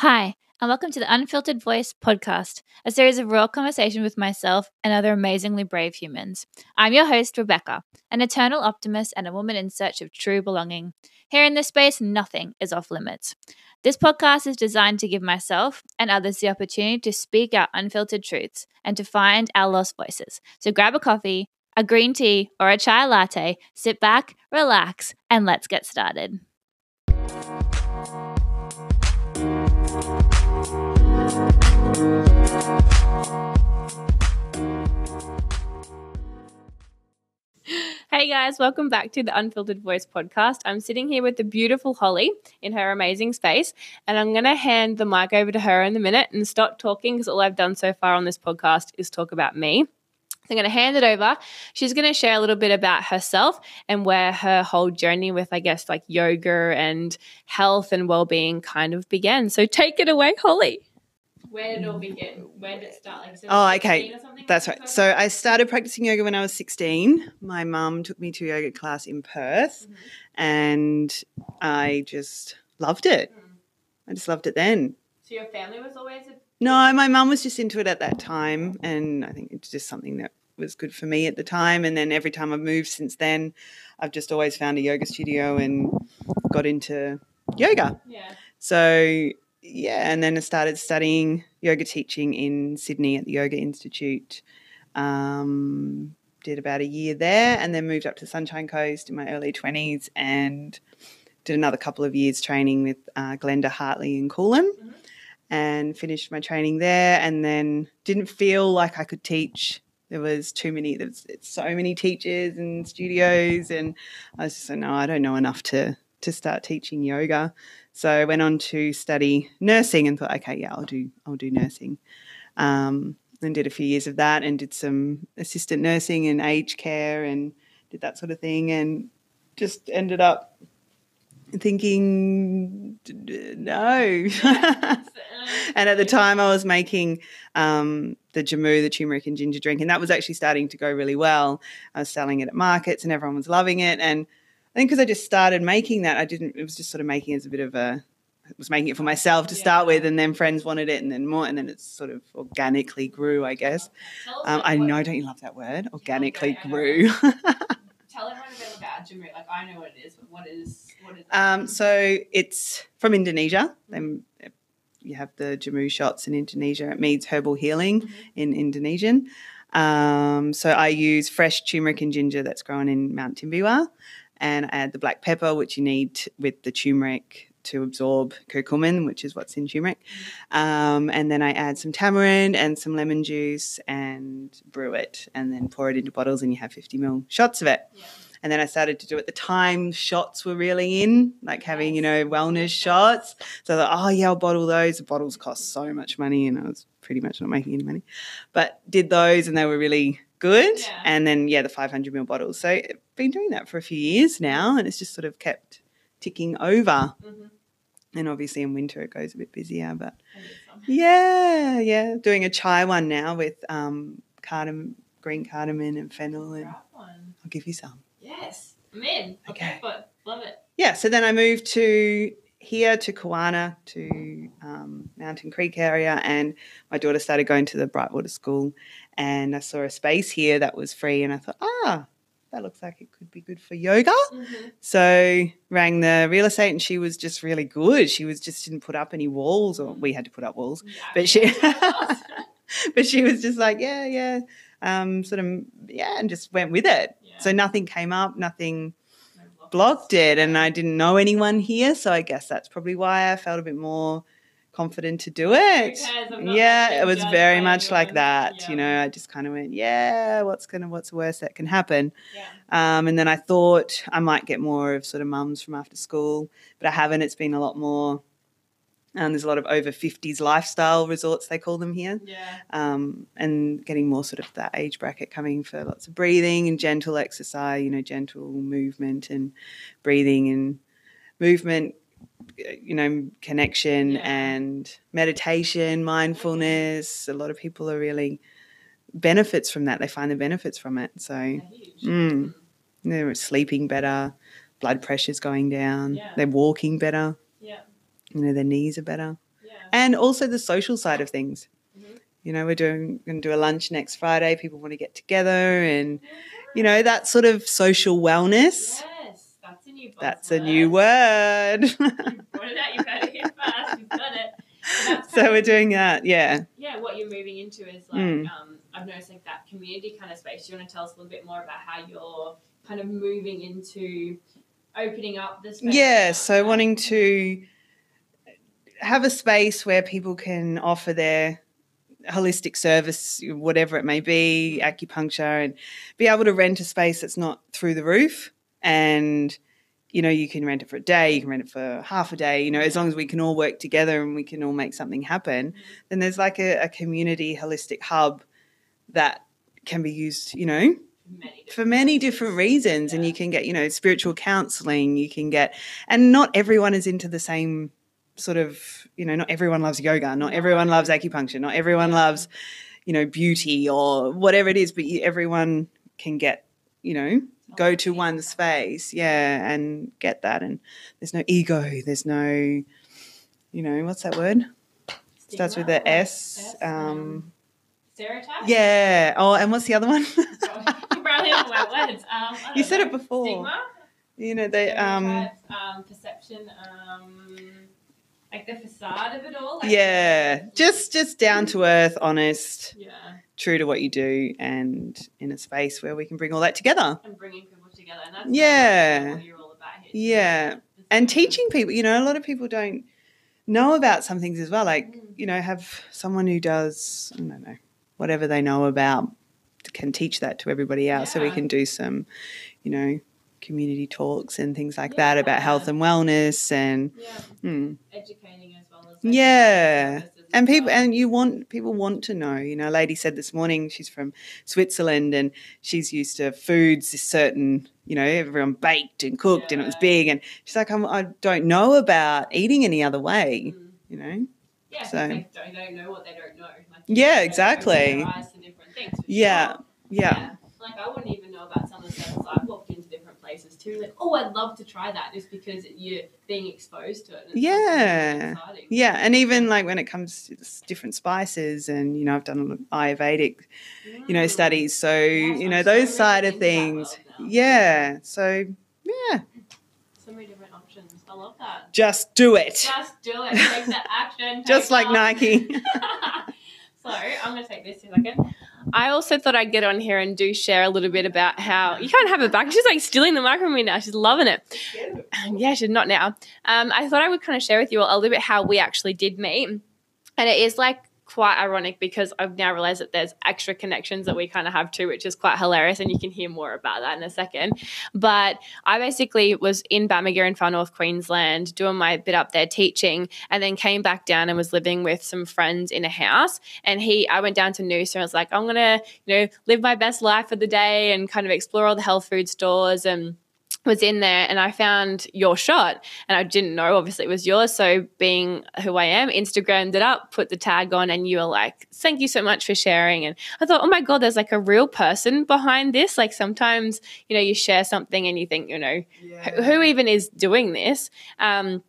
Hi, and welcome to the Unfiltered Voice podcast, a series of raw conversation with myself and other amazingly brave humans. I'm your host, Rebecca, an eternal optimist and a woman in search of true belonging. Here in this space, nothing is off limits. This podcast is designed to give myself and others the opportunity to speak our unfiltered truths and to find our lost voices. So grab a coffee, a green tea, or a chai latte, sit back, relax, and let's get started. Guys, welcome back to the Unfiltered Voice podcast. I'm sitting here with the beautiful Hollie in her amazing space, and I'm going to hand the mic over to her in a minute and stop talking because all I've done so far on this podcast is talk about me. So I'm going to hand it over. She's going to share a little bit about herself and where her whole journey with, I guess, like yoga and health and well-being kind of began. So take it away, Hollie. Where did it all begin? Where did it start? Like, Oh, okay. That's right. So I started practicing yoga when I was 16. My mum took me to a yoga class in Perth Mhm. and I just loved it. I just loved it then. So your family was always a No, my mum was just into it at that time and I think it's just something that was good for me at the time and then every time I've moved since then I've just always found a yoga studio and got into yoga. yeah. So yeah, and then I started studying yoga teaching in Sydney at the Yoga Institute. Um, did about a year there, and then moved up to Sunshine Coast in my early twenties, and did another couple of years training with uh, Glenda Hartley in Coolum, Mhm. and finished my training there, and then didn't feel like I could teach. There was too many. There's so many teachers and studios, and I was just like, no, I don't know enough to to start teaching yoga. So I went on to study nursing and thought, okay, yeah, I'll do I'll do nursing. Um, and did a few years of that and did some assistant nursing and aged care and did that sort of thing and just ended up thinking no. and at the time I was making um, the jamu, the turmeric and ginger drink, and that was actually starting to go really well. I was selling it at markets and everyone was loving it. And I think because I just started making that, I didn't, it was just sort of making it as a bit of a, I was making it for myself to start with, and then friends wanted it, and then more, and then it sort of organically grew, I guess. Um, I know, don't you love that word? Organically know. grew. Tell everyone a bit about jamu. Like I know what it is, but what is what is um, so it's from Indonesia. Then you have the jamu shots in Indonesia. It means herbal healing Mhm. in Indonesian. Um, so I use fresh turmeric and ginger that's grown in Mount Timbiwa, and I add the black pepper, which you need with the turmeric to absorb curcumin, which is what's in turmeric. Um, and then I add some tamarind and some lemon juice and brew it, and then pour it into bottles, and you have 50 ml shots of it. Yeah. And then I started to do at the time shots were really in, like having, you know, wellness shots. So I thought, oh yeah, I'll bottle those. The bottles cost so much money and I was pretty much not making any money. But did those and they were really good. Yeah. And then yeah, the 500 ml bottles. So I've been doing that for a few years now and it's just sort of kept ticking over. Mhm. And obviously in winter it goes a bit busier, but yeah, yeah. Doing a chai one now with um cardamom, green cardamom and fennel and. I'll give you some. Yes, I'm in. Okay. But love it. yeah, so then I moved to here to Kawana to um, Mountain Creek area, and my daughter started going to the Brightwater School, and I saw a space here that was free, and I thought, ah, that looks like it could be good for yoga. Mm-hmm. So rang the real estate, and she was just really good. She was just didn't put up any walls, or we had to put up walls, but she, but she was just like, yeah, yeah, um, sort of, yeah, and just went with it. So nothing came up, nothing blocked it and I didn't know anyone here. So I guess that's probably why I felt a bit more confident to do it. Because I'm not Yeah, it was very much like that. Yeah. You know, I just kind of went, yeah, what's gonna what's the worst that can happen? Yeah. Um, and then I thought I might get more of sort of mums from after school, but I haven't. It's been a lot more. Um, there's a lot of over 50s lifestyle resorts, they call them here Yeah. um, and getting more sort of that age bracket coming for lots of breathing and gentle exercise, you know, gentle movement and breathing and movement, you know, connection Yeah. and meditation, mindfulness. A lot of people are really benefits from that. They find the benefits from it. So They're. Mm. they're sleeping better, blood pressure's going down, Yeah. they're walking better, Yeah. you know, their knees are better. Yeah. and also the social side of things. Mhm. You know, we're doing going to do a lunch next Friday. People want to get together, and you know that sort of social wellness. Yes, that's a new That's a new word. You brought it out. You've heard it here first. You've got it. So so we're of- doing that. Yeah. yeah, what you're moving into is like Mm. um, I've noticed like that community kind of space. Do you want to tell us a little bit more about how you're kind of moving into opening up this? space? Yeah, so wanting to have a space where people can offer their holistic service, whatever it may be, acupuncture, and be able to rent a space that's not through the roof. And, you know, you can rent it for a day, you can rent it for half a day, you know, as long as we can all work together and we can all make something happen, mm-hmm. then there's like a, a community holistic hub that can be used, you know, many for many different reasons. And you can get you know spiritual counseling you can get and not everyone is into the same sort of you know not everyone loves yoga not everyone loves acupuncture not everyone loves you know beauty or whatever it is but you, everyone can get you know go to one space yeah and get that and there's no ego there's no you know what's that word starts with the s um stereotype. yeah oh and what's the other one you barely know my words. Um, you said know. it before Stigma. you know they um um, perception, um, like the facade of it all. Like yeah just just down to earth honest yeah, true to what you do and in a space where we can bring all that together and bringing people together, and that's Yeah. what you're all about here. yeah It's and teaching people you know a lot of people don't know about some things as well like Mm. you know have someone who does i don't know whatever they know about can teach that to everybody else so we can do some you know community talks and things like that about health and wellness and Yeah, hmm. educating as well as Yeah. as and people and you want people want to know you know a lady said this morning she's from switzerland and she's used to foods this certain you know everyone baked and cooked and it was big and she's like I'm, i don't know about eating any other way Mm. you know Yeah, So- they don't, they don't know what they don't know. Like, Yeah, exactly. things, Yeah, sure. yeah Like I wouldn't even know about some of the services. I've walked into different places too. Like, oh, I'd love to try that, just because you're being exposed to it. It's really Yeah. yeah and even like when it comes to different spices and you know i've done a lot of ayurvedic you know Mm. studies so you I'm know so those really side of things yeah so yeah So many different options. I love that. just do it Just do it. Take the action. just like nike so I'm gonna take this in a second. I also thought I'd get on here and do share a little bit about how you can't have it back. She's like stealing the mic from me now. She's loving it. Yeah, she's not now. Um, I thought I would kind of share with you all a little bit how we actually did meet, and it is like quite ironic because I've now realized that there's extra connections that we kind of have too, which is quite hilarious, and you can hear more about that in a second. But I basically was in Bamaga in far north Queensland doing my bit up there teaching, and then came back down and was living with some friends in a house. And he, I went down to Noosa and I was like, I'm gonna, you know, live my best life for the day and kind of explore all the health food stores and was in there and I found your shot and I didn't know obviously it was yours. So being who I am, Instagrammed it up, put the tag on, and you were like, Thank you so much for sharing. And I thought, Oh my God, there's like a real person behind this. Like sometimes, you know, you share something and you think, you know, who- who even is doing this? Um,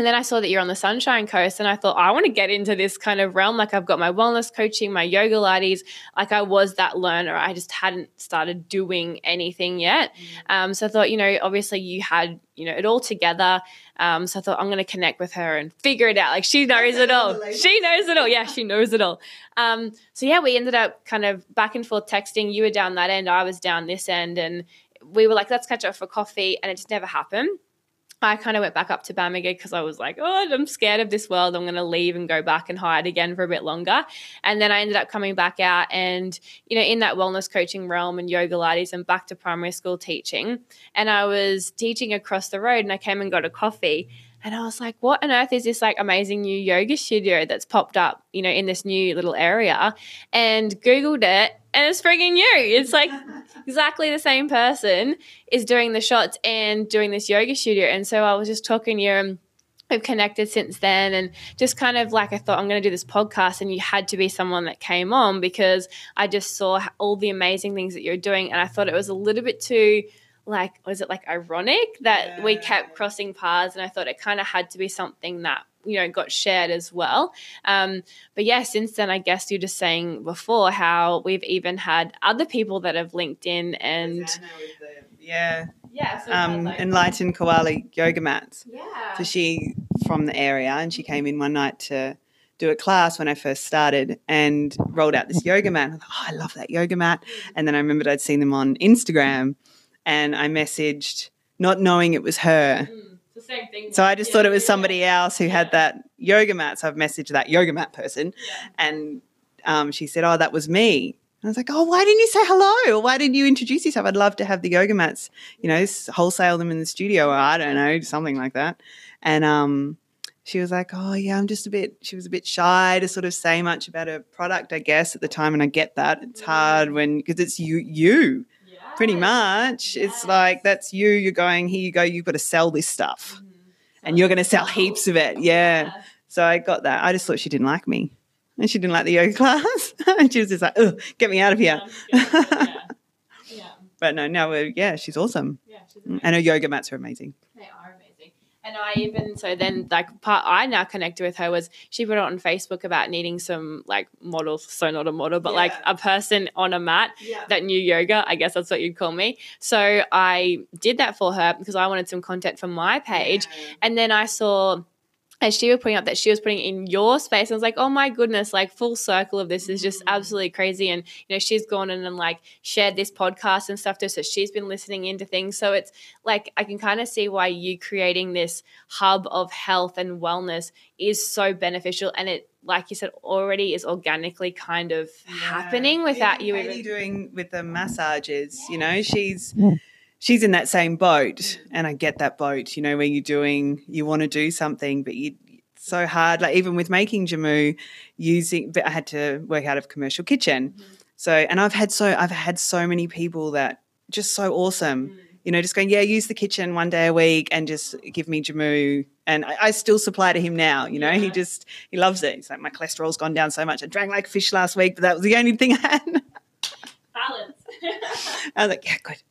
and then I saw that you're on the Sunshine Coast, and I thought I want to get into this kind of realm. Like I've got my wellness coaching, my Yogalates. Like I was that learner. I just hadn't started doing anything yet. Um, so I thought, you know, obviously you had, you know, it all together. Um, so I thought I'm going to connect with her and figure it out. Like she knows it all. She knows it all. Yeah, she knows it all. Um, so yeah, we ended up kind of back and forth texting. You were down that end, I was down this end, and we were like, let's catch up for coffee, and it just never happened. I kind of went back up to Bamaga because I was like, oh, I'm scared of this world. I'm going to leave and go back and hide again for a bit longer. And then I ended up coming back out and, you know, in that wellness coaching realm and Yogalates and back to primary school teaching. And I was teaching across the road and I came and got a coffee. And I was like, what on earth is this like amazing new yoga studio that's popped up, you know, in this new little area? And Googled it and it's frigging you. It's like exactly the same person is doing the shots and doing this yoga studio. And so I was just talking to you and we've connected since then and just kind of like I thought I'm going to do this podcast and you had to be someone that came on because I just saw all the amazing things that you're doing and I thought it was a little bit too like was it like ironic that we kept crossing paths and I thought it kind of had to be something that you know got shared as well um, but yeah since then i guess you're just saying before how we've even had other people that have linked in and yeah yeah so um, like, enlightened koala yoga mats yeah so she from the area and she came in one night to do a class when I first started and rolled out this yoga mat. I thought, oh, I love that yoga mat. And then I remembered I'd seen them on Instagram and I messaged not knowing it was her. Mm, the same thing So I just Yeah, thought it was somebody else who had that yoga mat. So I've messaged that yoga mat person and um, she said, Oh, that was me. And I was like, Oh, why didn't you say hello? Or why didn't you introduce yourself? I'd love to have the yoga mats, you know, wholesale them in the studio or I don't know, something like that. And um, she was like, Oh, yeah, I'm just a bit, she was a bit shy to sort of say much about her product, I guess, at the time. And I get that. It's hard when, because it's you, you pretty Yes. much. It's like, that's you. You're going, Here you go. You've got to sell this stuff. Mhm. And you're going to sell heaps of it. Yeah. So I got that. I just thought she didn't like me. And she didn't like the yoga class. and she was just like, oh, get me out of here. Yeah. yeah. Yeah. But no, no, uh, yeah, she's awesome. Yeah. She's And her yoga mats are amazing. They are amazing. And I even so then like part I now connected with her was she put it on Facebook about needing some like models, so not a model, but like a person on a mat Yeah. that knew yoga. I guess that's what you'd call me. So I did that for her because I wanted some content for my page. And then I saw as she was putting up that she was putting in your space, I was like, oh my goodness, like full circle of this is just Mm. absolutely crazy. And, you know, she's gone in and like shared this podcast and stuff too. So she's been listening into things. So it's like, I can kind of see why you creating this hub of health and wellness is so beneficial. And it, like you said, already is organically kind of happening without you Katie even. doing with the massages, you know, she's she's in that same boat, and I get that boat, you know, where you're doing, you want to do something, but you. it's So hard, like even with making jamu, using, but I had to work out of commercial kitchen. Mhm. So, and I've had so, I've had so many people that just so awesome, Mm. you know, just going, yeah, use the kitchen one day a week and just give me jamu. And I, I still supply to him now, you know, he just, he loves it. He's like, my cholesterol's gone down so much. I drank like fish last week, but that was the only thing I had. Balance. I was like, yeah, good.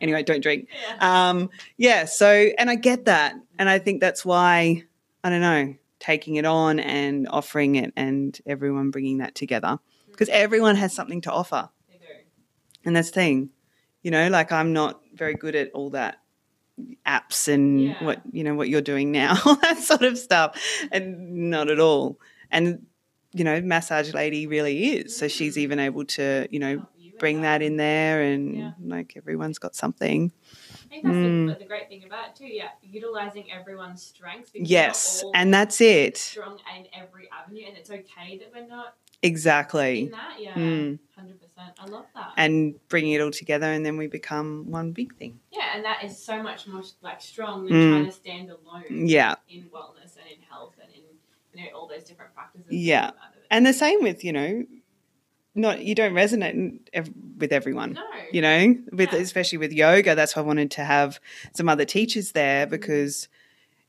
Anyway, don't drink. yeah. Um, yeah, so, and I get that. And I think that's why, I don't know, taking it on and offering it and everyone bringing that together because everyone has something to offer. They do. And that's the thing, you know, like I'm not very good at all that apps and Yeah. what, you know, what you're doing now, all that sort of stuff. And not at all. And, you know, Massage Lady really is. So she's even able to, you know, Help you with bring that in there and Yeah. like everyone's got something. I think that's Mm. the, the great thing about it too. Yeah, utilizing everyone's strengths. because Yes. And that's it. strong in every avenue, and it's okay that we're not Exactly. in that. Yeah, Mm. hundred percent. I love that. And bringing it all together and then we become one big thing. yeah, and that is so much more like strong than Mm. trying to stand alone Yeah. in wellness and in health and in you know all those different practices. Yeah. that come out of it. And the same with, you know, not you don't resonate ev- with everyone. no, you know with Yeah. especially with yoga that's why i wanted to have some other teachers there Mm. because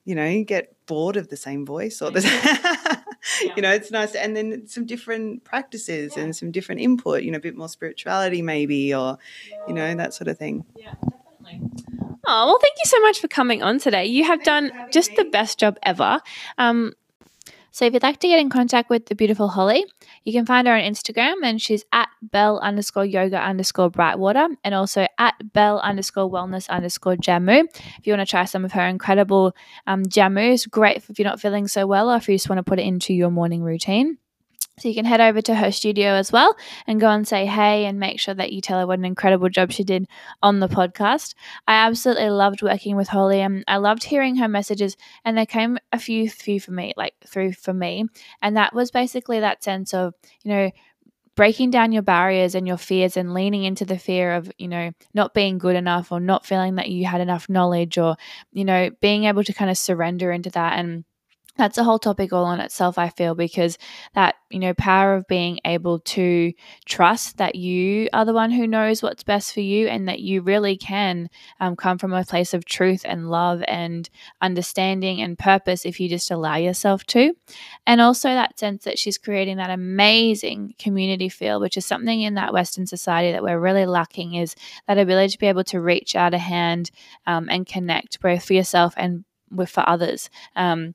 you know you get bored of the same voice or the Yeah. you know it's nice and then some different practices Yeah. and some different input you know a bit more spirituality maybe or you know that sort of thing Yeah, definitely. Oh, well, thank you so much for coming on today. You have Thanks done just the best job ever. Um, so if you'd like to get in contact with the beautiful Hollie, you can find her on Instagram and she's at bell underscore yoga underscore brightwater and also at bell underscore wellness underscore jamu. If you want to try some of her incredible um, jamus, great if you're not feeling so well or if you just want to put it into your morning routine. So you can head over to her studio as well and go and say hey and make sure that you tell her what an incredible job she did on the podcast. I absolutely loved working with Hollie and I loved hearing her messages and there came a few few for me, like through for me. And that was basically that sense of, you know, breaking down your barriers and your fears and leaning into the fear of, you know, not being good enough or not feeling that you had enough knowledge or, you know, being able to kind of surrender into that and that's a whole topic all on itself i feel because that you know power of being able to trust that you are the one who knows what's best for you and that you really can um, come from a place of truth and love and understanding and purpose if you just allow yourself to. And also that sense that she's creating that amazing community feel which is something in that western society that we're really lacking is that ability to be able to reach out a hand um, and connect both for yourself and with for others. Um,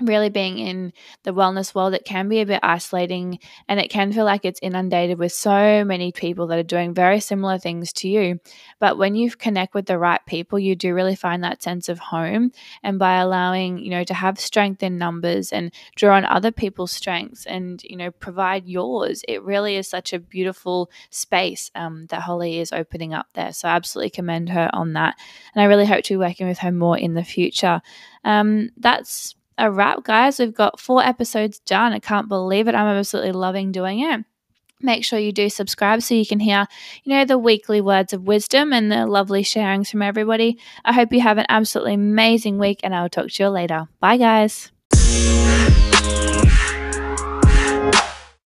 really being in the wellness world, it can be a bit isolating and it can feel like it's inundated with so many people that are doing very similar things to you. But when you connect with the right people, you do really find that sense of home. And by allowing, you know, to have strength in numbers and draw on other people's strengths and, you know, provide yours, it really is such a beautiful space um, that Hollie is opening up there. So I absolutely commend her on that. And I really hope to be working with her more in the future. Um, that's a wrap, guys. We've got four episodes done. I can't believe it. I'm absolutely loving doing it. Make sure you do subscribe so you can hear, you know, the weekly words of wisdom and the lovely sharings from everybody. I hope you have an absolutely amazing week and I'll talk to you later. Bye, guys.